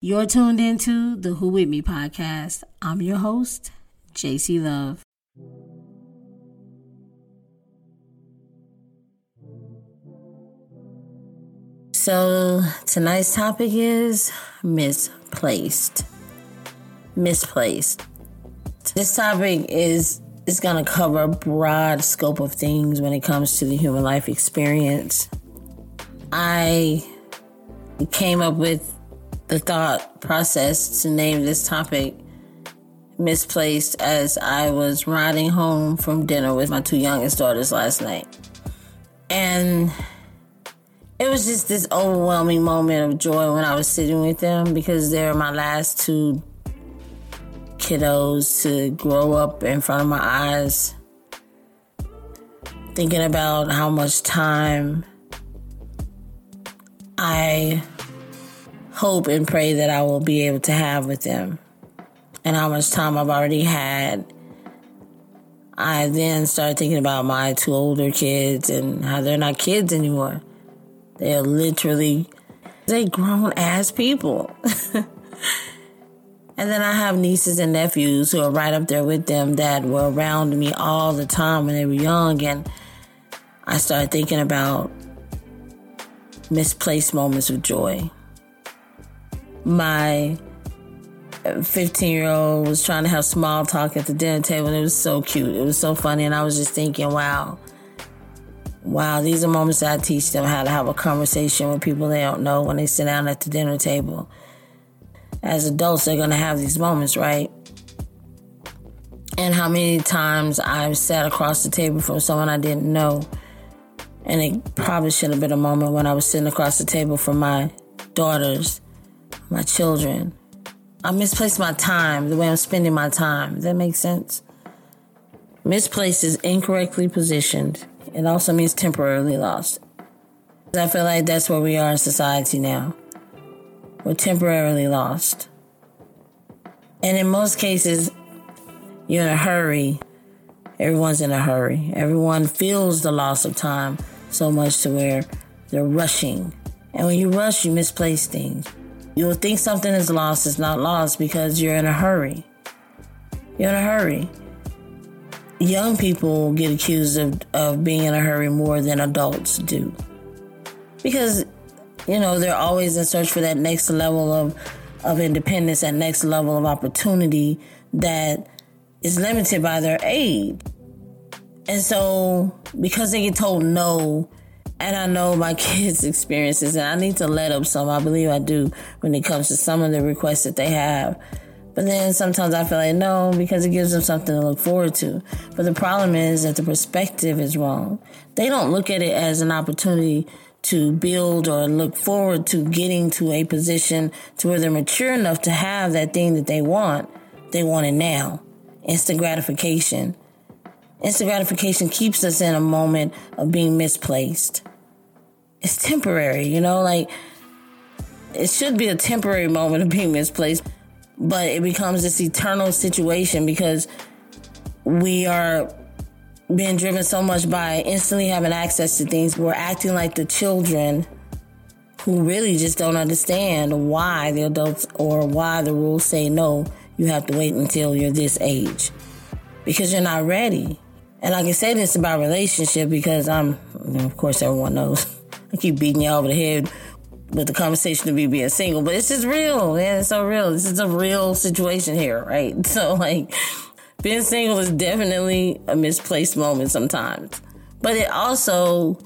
You're tuned into the Who With Me podcast. I'm your host, JC Love. So, tonight's topic is misplaced. Misplaced. This topic is is going to cover a broad scope of things when it comes to the human life experience. I came up with the thought process to name this topic misplaced as I was riding home from dinner with my two youngest daughters last night. And it was just this overwhelming moment of joy when I was sitting with them because they're my last two kiddos to grow up in front of my eyes. Thinking about how much time I hope and pray that I will be able to have with them and how much time I've already had. I then started thinking about my two older kids and how they're not kids anymore. They're literally they grown ass people. and then I have nieces and nephews who are right up there with them that were around me all the time when they were young and I started thinking about misplaced moments of joy my 15 year old was trying to have small talk at the dinner table and it was so cute. It was so funny. And I was just thinking, wow, wow, these are moments I teach them how to have a conversation with people they don't know when they sit down at the dinner table. As adults, they're going to have these moments, right? And how many times I've sat across the table from someone I didn't know. And it probably should have been a moment when I was sitting across the table from my daughters my children. I misplaced my time, the way I'm spending my time. Does that make sense? Misplaced is incorrectly positioned. It also means temporarily lost. I feel like that's where we are in society now. We're temporarily lost. And in most cases, you're in a hurry. Everyone's in a hurry. Everyone feels the loss of time so much to where they're rushing. And when you rush, you misplace things. You'll think something is lost, it's not lost because you're in a hurry. You're in a hurry. Young people get accused of, of being in a hurry more than adults do. Because, you know, they're always in search for that next level of, of independence, that next level of opportunity that is limited by their age. And so, because they get told no and I know my kids' experiences, and I need to let up some. I believe I do when it comes to some of the requests that they have. But then sometimes I feel like no, because it gives them something to look forward to. But the problem is that the perspective is wrong. They don't look at it as an opportunity to build or look forward to getting to a position to where they're mature enough to have that thing that they want. They want it now. Instant gratification. Instant gratification keeps us in a moment of being misplaced it's temporary, you know, like it should be a temporary moment of being misplaced, but it becomes this eternal situation because we are being driven so much by instantly having access to things. We're acting like the children who really just don't understand why the adults or why the rules say no, you have to wait until you're this age because you're not ready. And I can say this about relationship because I'm, of course, everyone knows. I keep beating y'all over the head with the conversation of me being single, but it's just real, man. It's so real. This is a real situation here, right? So, like, being single is definitely a misplaced moment sometimes, but it also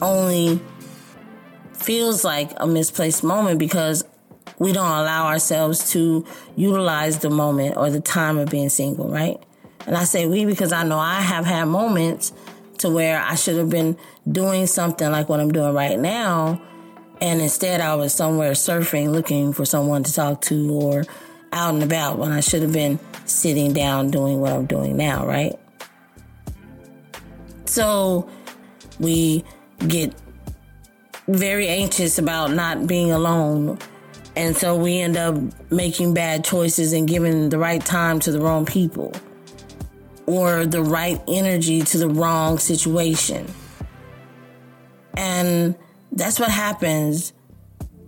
only feels like a misplaced moment because we don't allow ourselves to utilize the moment or the time of being single, right? And I say we because I know I have had moments to where I should have been doing something like what I'm doing right now. And instead, I was somewhere surfing looking for someone to talk to or out and about when I should have been sitting down doing what I'm doing now, right? So we get very anxious about not being alone. And so we end up making bad choices and giving the right time to the wrong people or the right energy to the wrong situation. And that's what happens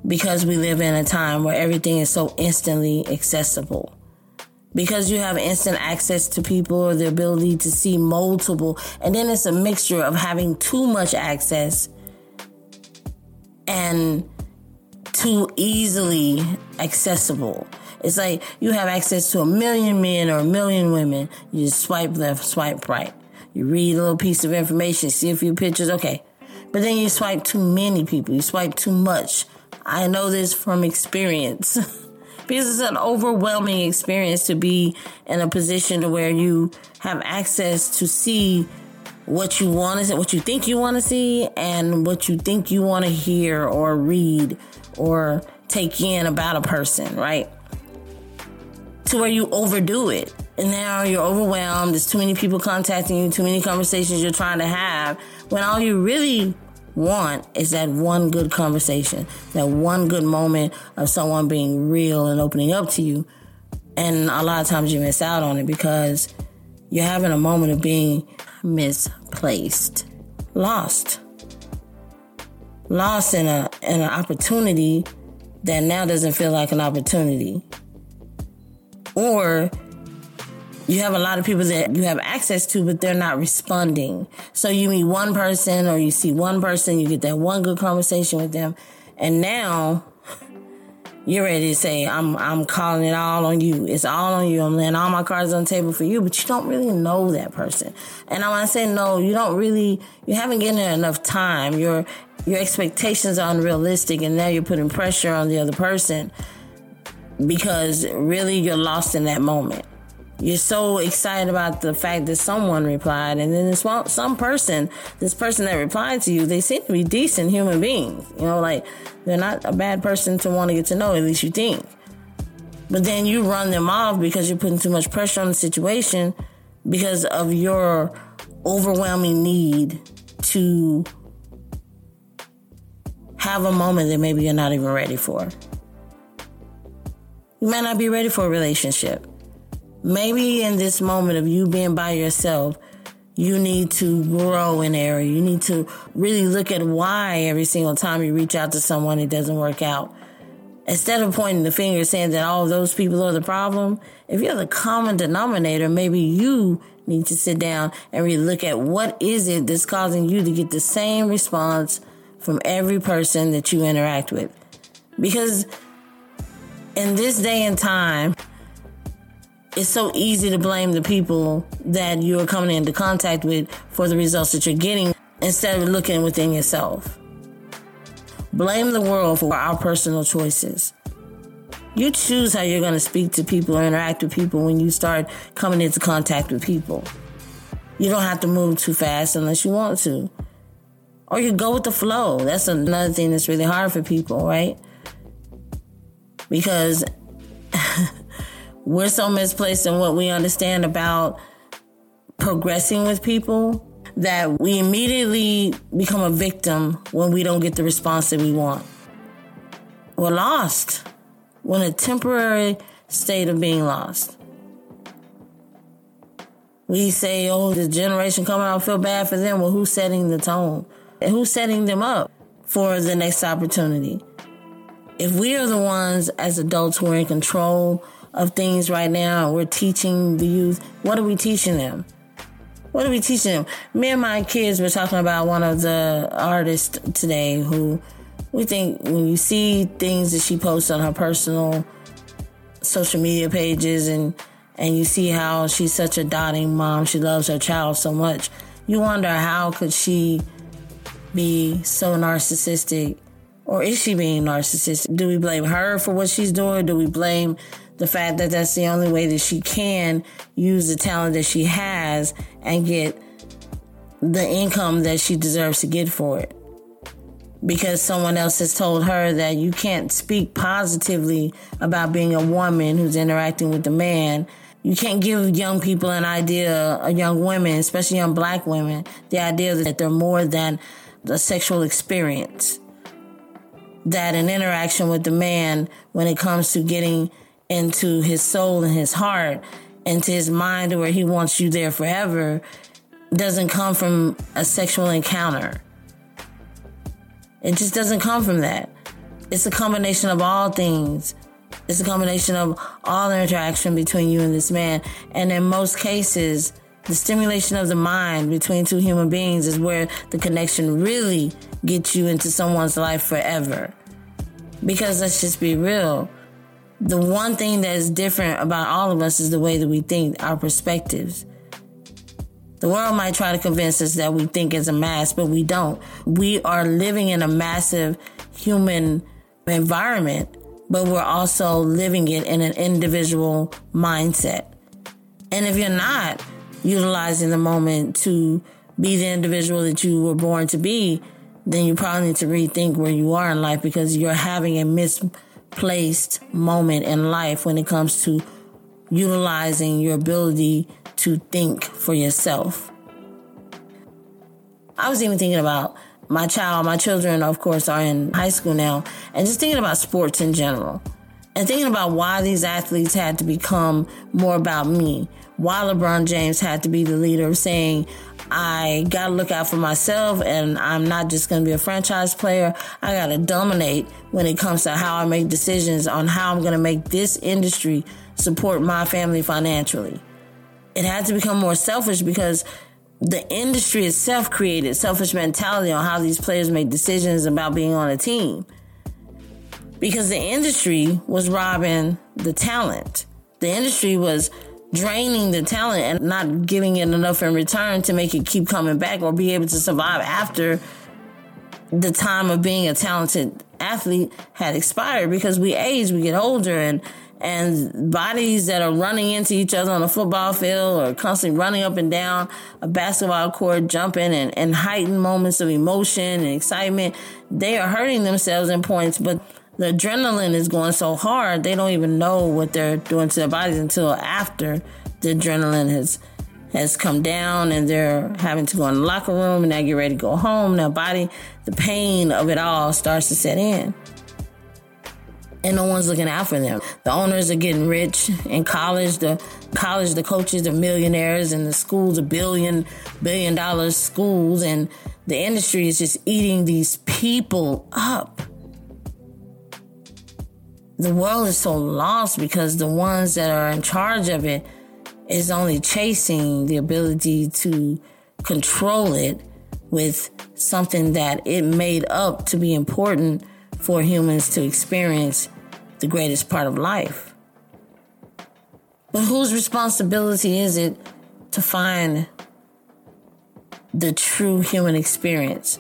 because we live in a time where everything is so instantly accessible. Because you have instant access to people or the ability to see multiple, and then it's a mixture of having too much access and too easily accessible. It's like you have access to a million men or a million women. You just swipe left, swipe right. You read a little piece of information, see a few pictures, okay. But then you swipe too many people. You swipe too much. I know this from experience. because it's an overwhelming experience to be in a position where you have access to see what you want to see, what you think you want to see, and what you think you want to hear or read or take in about a person, right? To where you overdo it. And now you're overwhelmed. There's too many people contacting you, too many conversations you're trying to have. When all you really want is that one good conversation, that one good moment of someone being real and opening up to you. And a lot of times you miss out on it because you're having a moment of being misplaced, lost lost in a in an opportunity that now doesn't feel like an opportunity. Or you have a lot of people that you have access to, but they're not responding. So you meet one person or you see one person, you get that one good conversation with them, and now you're ready to say, I'm I'm calling it all on you. It's all on you. I'm laying all my cards on the table for you, but you don't really know that person. And I want to say no, you don't really you haven't given it enough time. Your your expectations are unrealistic and now you're putting pressure on the other person because really you're lost in that moment. You're so excited about the fact that someone replied and then this some person this person that replied to you they seem to be decent human beings. You know like they're not a bad person to want to get to know at least you think. But then you run them off because you're putting too much pressure on the situation because of your overwhelming need to have a moment that maybe you're not even ready for. You might not be ready for a relationship. Maybe in this moment of you being by yourself, you need to grow in area. You need to really look at why every single time you reach out to someone, it doesn't work out. Instead of pointing the finger saying that all those people are the problem, if you're the common denominator, maybe you need to sit down and really look at what is it that's causing you to get the same response from every person that you interact with. Because in this day and time, it's so easy to blame the people that you're coming into contact with for the results that you're getting instead of looking within yourself. Blame the world for our personal choices. You choose how you're going to speak to people or interact with people when you start coming into contact with people. You don't have to move too fast unless you want to or you go with the flow. That's another thing that's really hard for people, right? Because we're so misplaced in what we understand about progressing with people that we immediately become a victim when we don't get the response that we want. We're lost. We're in a temporary state of being lost. We say, oh, the generation coming out, feel bad for them. Well, who's setting the tone? Who's setting them up for the next opportunity? If we are the ones as adults who are in control of things right now, we're teaching the youth, what are we teaching them? What are we teaching them? Me and my kids were talking about one of the artists today who we think when you see things that she posts on her personal social media pages and and you see how she's such a dotting mom, she loves her child so much. You wonder how could she be so narcissistic? Or is she being narcissistic? Do we blame her for what she's doing? Do we blame the fact that that's the only way that she can use the talent that she has and get the income that she deserves to get for it? Because someone else has told her that you can't speak positively about being a woman who's interacting with a man you can't give young people an idea, a young women, especially young black women, the idea that they're more than a sexual experience. That an interaction with the man, when it comes to getting into his soul and his heart, into his mind where he wants you there forever, doesn't come from a sexual encounter. It just doesn't come from that. It's a combination of all things. It's a combination of all the interaction between you and this man. And in most cases, the stimulation of the mind between two human beings is where the connection really gets you into someone's life forever. Because let's just be real. The one thing that is different about all of us is the way that we think, our perspectives. The world might try to convince us that we think as a mass, but we don't. We are living in a massive human environment, but we're also living it in an individual mindset. And if you're not utilizing the moment to be the individual that you were born to be, then you probably need to rethink where you are in life because you're having a misplaced moment in life when it comes to utilizing your ability to think for yourself. I was even thinking about my child, my children, of course, are in high school now, and just thinking about sports in general. And thinking about why these athletes had to become more about me. Why LeBron James had to be the leader of saying, I gotta look out for myself and I'm not just gonna be a franchise player. I gotta dominate when it comes to how I make decisions on how I'm gonna make this industry support my family financially. It had to become more selfish because the industry itself created selfish mentality on how these players make decisions about being on a team. Because the industry was robbing the talent. The industry was draining the talent and not giving it enough in return to make it keep coming back or be able to survive after the time of being a talented athlete had expired. Because we age, we get older and and bodies that are running into each other on a football field or constantly running up and down a basketball court, jumping and, and heightened moments of emotion and excitement, they are hurting themselves in points, but the adrenaline is going so hard, they don't even know what they're doing to their bodies until after the adrenaline has has come down and they're having to go in the locker room and now get ready to go home. Their body, the pain of it all starts to set in and no one's looking out for them. The owners are getting rich in college. The college, the coaches are millionaires, and the schools are billion billion dollar schools, and the industry is just eating these people up. The world is so lost because the ones that are in charge of it is only chasing the ability to control it with something that it made up to be important for humans to experience the greatest part of life. But whose responsibility is it to find the true human experience?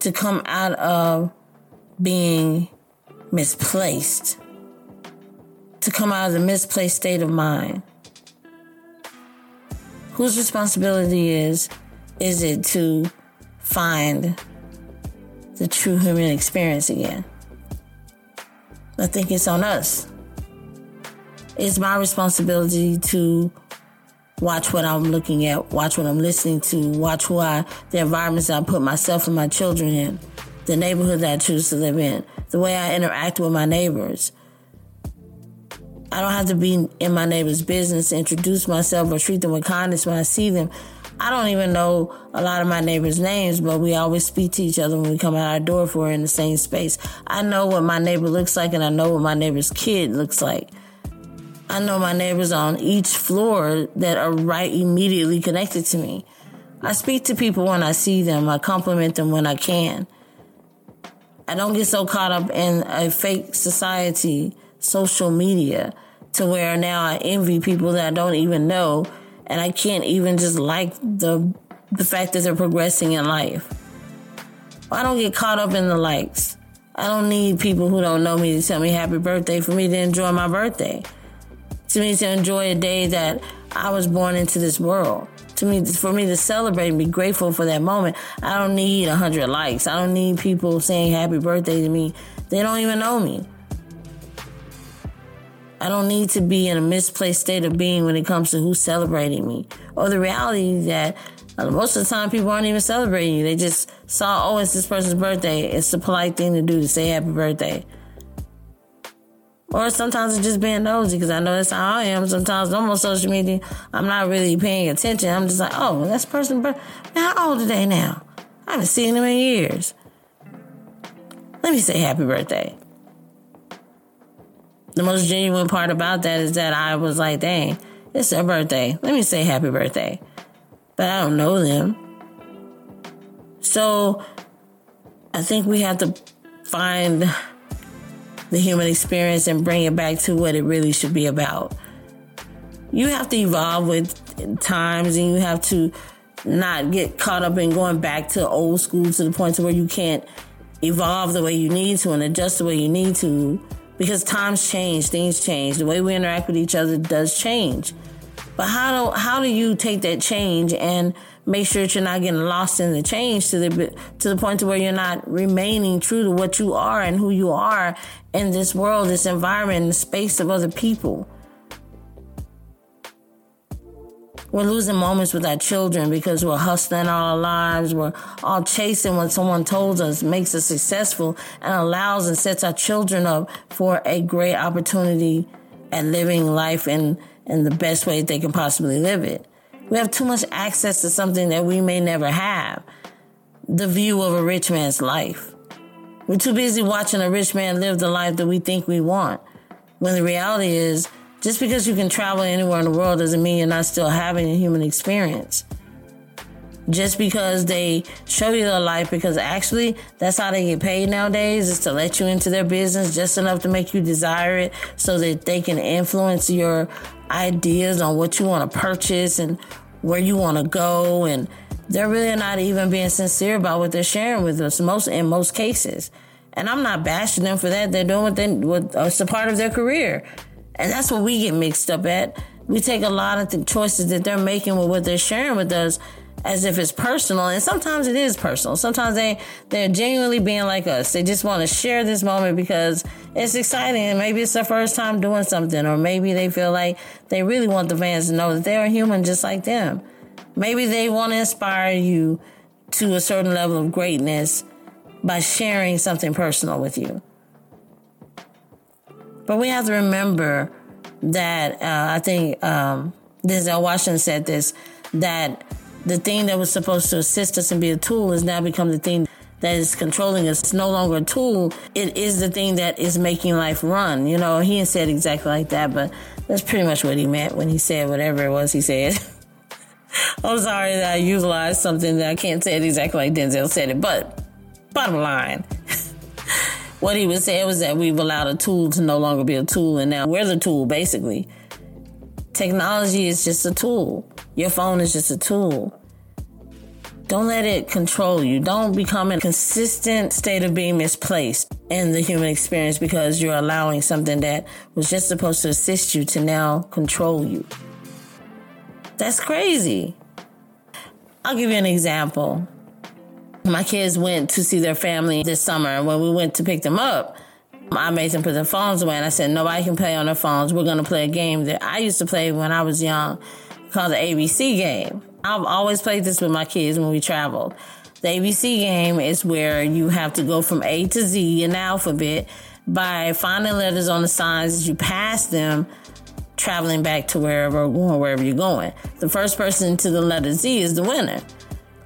To come out of being misplaced, to come out of the misplaced state of mind. Whose responsibility is is it to find the true human experience again. I think it's on us. It's my responsibility to watch what I'm looking at, watch what I'm listening to, watch who I, the environments I put myself and my children in, the neighborhood that I choose to live in, the way I interact with my neighbors. I don't have to be in my neighbor's business, introduce myself, or treat them with kindness when I see them. I don't even know a lot of my neighbors' names, but we always speak to each other when we come out our door if we're in the same space. I know what my neighbor looks like and I know what my neighbor's kid looks like. I know my neighbors on each floor that are right immediately connected to me. I speak to people when I see them. I compliment them when I can. I don't get so caught up in a fake society, social media, to where now I envy people that I don't even know and I can't even just like the the fact that they're progressing in life. I don't get caught up in the likes. I don't need people who don't know me to tell me happy birthday for me to enjoy my birthday. To me to enjoy a day that I was born into this world. To me, for me to celebrate and be grateful for that moment, I don't need a hundred likes. I don't need people saying happy birthday to me. They don't even know me. I don't need to be in a misplaced state of being when it comes to who's celebrating me. Or the reality that most of the time people aren't even celebrating you. They just saw, oh, it's this person's birthday. It's the polite thing to do to say happy birthday. Or sometimes it's just being nosy because I know that's how I am. Sometimes I'm on social media, I'm not really paying attention. I'm just like, oh, that's person. Man, how old are they now? I haven't seen them in years. let me say happy birthday. The most genuine part about that is that I was like, dang, it's their birthday. Let me say happy birthday. But I don't know them. So I think we have to find the human experience and bring it back to what it really should be about. You have to evolve with times and you have to not get caught up in going back to old school to the point to where you can't evolve the way you need to and adjust the way you need to because times change, things change. The way we interact with each other does change. But how do how do you take that change and make sure that you're not getting lost in the change to the to the point to where you're not remaining true to what you are and who you are in this world, this environment, the space of other people. We're losing moments with our children because we're hustling all our lives. We're all chasing what someone told us makes us successful and allows and sets our children up for a great opportunity at living life in, in the best way they can possibly live it. We have too much access to something that we may never have. The view of a rich man's life. We're too busy watching a rich man live the life that we think we want. When the reality is, just because you can travel anywhere in the world doesn't mean you're not still having a human experience. Just because they show you their life, because actually that's how they get paid nowadays, is to let you into their business just enough to make you desire it so that they can influence your ideas on what you want to purchase and where you want to go and they're really not even being sincere about what they're sharing with us most in most cases. And i'm not bashing them for that they're doing what they what uh, it's a part of their career. And that's what we get mixed up at. We take a lot of the choices that they're making with what they're sharing with us as if it's personal and sometimes it is personal. Sometimes they they're genuinely being like us. They just want to share this moment because it's exciting and maybe it's their first time doing something or maybe they feel like they really want the fans to know that they're human just like them. Maybe they want to inspire you to a certain level of greatness by sharing something personal with you. But we have to remember that uh, i think um, denzel washington said this that the thing that was supposed to assist us and be a tool has now become the thing that is controlling us. It's no longer a tool. It is the thing that is making life run. You know, he didn't said exactly like that, but that's pretty much what he meant when he said whatever it was he said. I'm sorry that I utilized something that I can't say it exactly like Denzel said it, but bottom line, what he was saying was that we've allowed a tool to no longer be a tool, and now we're the tool, basically. Technology is just a tool. Your phone is just a tool. Don't let it control you. Don't become in a consistent state of being misplaced in the human experience because you're allowing something that was just supposed to assist you to now control you. That's crazy. I'll give you an example. My kids went to see their family this summer. And when we went to pick them up, I made them put their phones away and I said, nobody can play on their phones. We're going to play a game that I used to play when I was young called the ABC game. I've always played this with my kids when we traveled. The ABC game is where you have to go from A to Z in the alphabet by finding letters on the signs as you pass them, traveling back to wherever wherever you're going. The first person to the letter Z is the winner.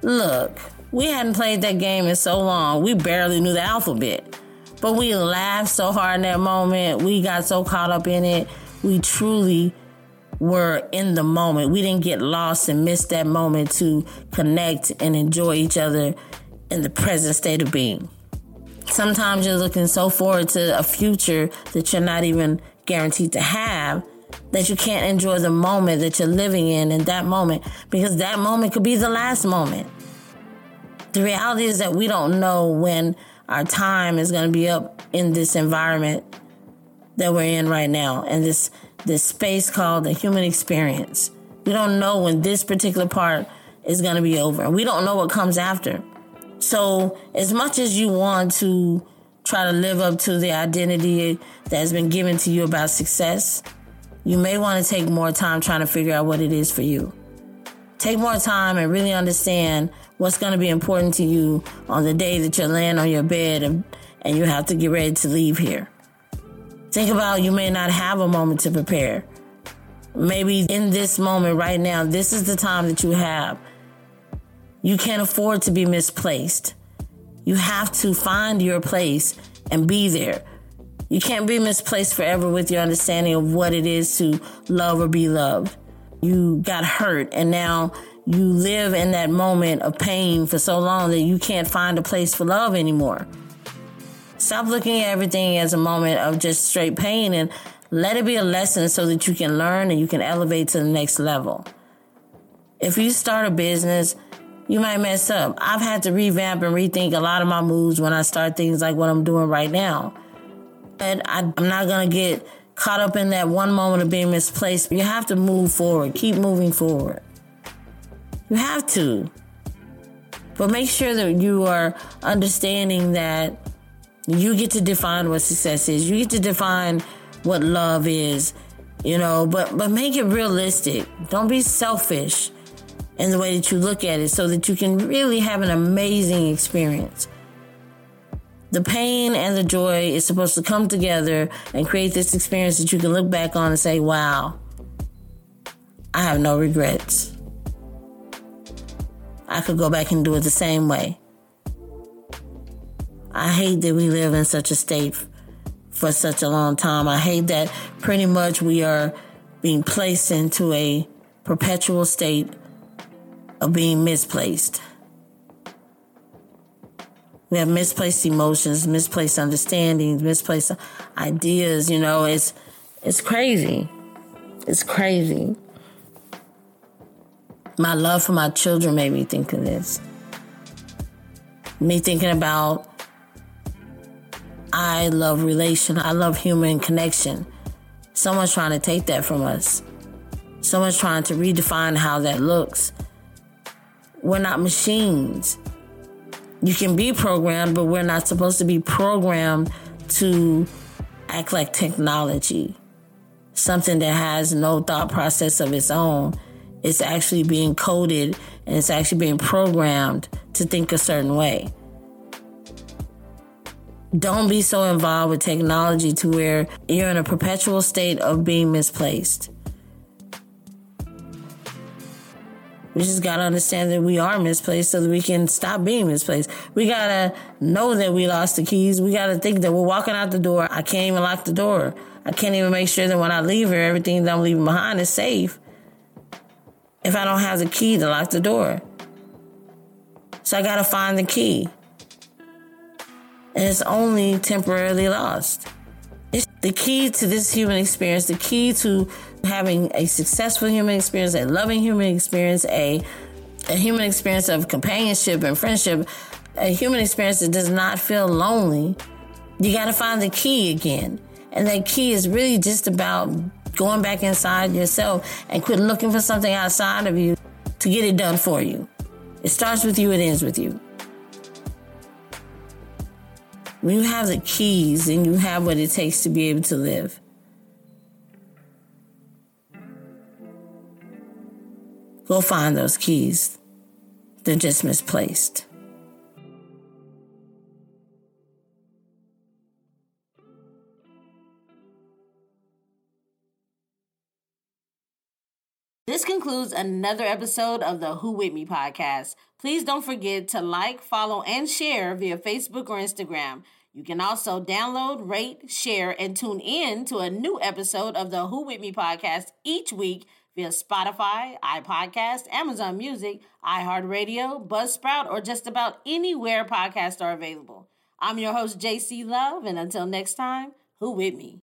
Look, we hadn't played that game in so long, we barely knew the alphabet. But we laughed so hard in that moment. We got so caught up in it. We truly were in the moment. We didn't get lost and miss that moment to connect and enjoy each other in the present state of being. Sometimes you're looking so forward to a future that you're not even guaranteed to have that you can't enjoy the moment that you're living in in that moment because that moment could be the last moment. The reality is that we don't know when our time is going to be up in this environment that we're in right now and this this space called the human experience. We don't know when this particular part is going to be over. We don't know what comes after. So, as much as you want to try to live up to the identity that has been given to you about success, you may want to take more time trying to figure out what it is for you. Take more time and really understand what's going to be important to you on the day that you land on your bed and, and you have to get ready to leave here. Think about you may not have a moment to prepare. Maybe in this moment right now, this is the time that you have. You can't afford to be misplaced. You have to find your place and be there. You can't be misplaced forever with your understanding of what it is to love or be loved. You got hurt and now you live in that moment of pain for so long that you can't find a place for love anymore. Stop looking at everything as a moment of just straight pain and let it be a lesson so that you can learn and you can elevate to the next level. If you start a business, you might mess up. I've had to revamp and rethink a lot of my moves when I start things like what I'm doing right now. But I, I'm not going to get caught up in that one moment of being misplaced. You have to move forward, keep moving forward. You have to. But make sure that you are understanding that you get to define what success is. You get to define what love is, you know, but but make it realistic. Don't be selfish in the way that you look at it so that you can really have an amazing experience. The pain and the joy is supposed to come together and create this experience that you can look back on and say, wow, I have no regrets. I could go back and do it the same way. I hate that we live in such a state for such a long time. I hate that pretty much we are being placed into a perpetual state of being misplaced. We have misplaced emotions, misplaced understandings, misplaced ideas, you know, it's it's crazy. It's crazy. My love for my children made me think of this. Me thinking about I love relation, I love human connection. Someone's trying to take that from us. Someone's trying to redefine how that looks. We're not machines. You can be programmed, but we're not supposed to be programmed to act like technology. Something that has no thought process of its own. It's actually being coded and it's actually being programmed to think a certain way. Don't be so involved with technology to where you're in a perpetual state of being misplaced. We just gotta understand that we are misplaced so that we can stop being misplaced. We gotta know that we lost the keys. We gotta think that we're walking out the door. I can't even lock the door. I can't even make sure that when I leave here, everything that I'm leaving behind is safe. If I don't have the key to lock the door. So I gotta find the key. And it's only temporarily lost. It's the key to this human experience, the key to having a successful human experience, a loving human experience, a, a human experience of companionship and friendship, a human experience that does not feel lonely, you got to find the key again. And that key is really just about going back inside yourself and quit looking for something outside of you to get it done for you. It starts with you, it ends with you. When you have the keys and you have what it takes to be able to live. Go find those keys. They're just misplaced. Concludes another episode of the Who With Me podcast. Please don't forget to like, follow, and share via Facebook or Instagram. You can also download, rate, share, and tune in to a new episode of the Who With Me podcast each week via Spotify, iPodcast, Amazon Music, iHeartRadio, Buzzsprout, or just about anywhere podcasts are available. I'm your host, JC Love, and until next time, who with me?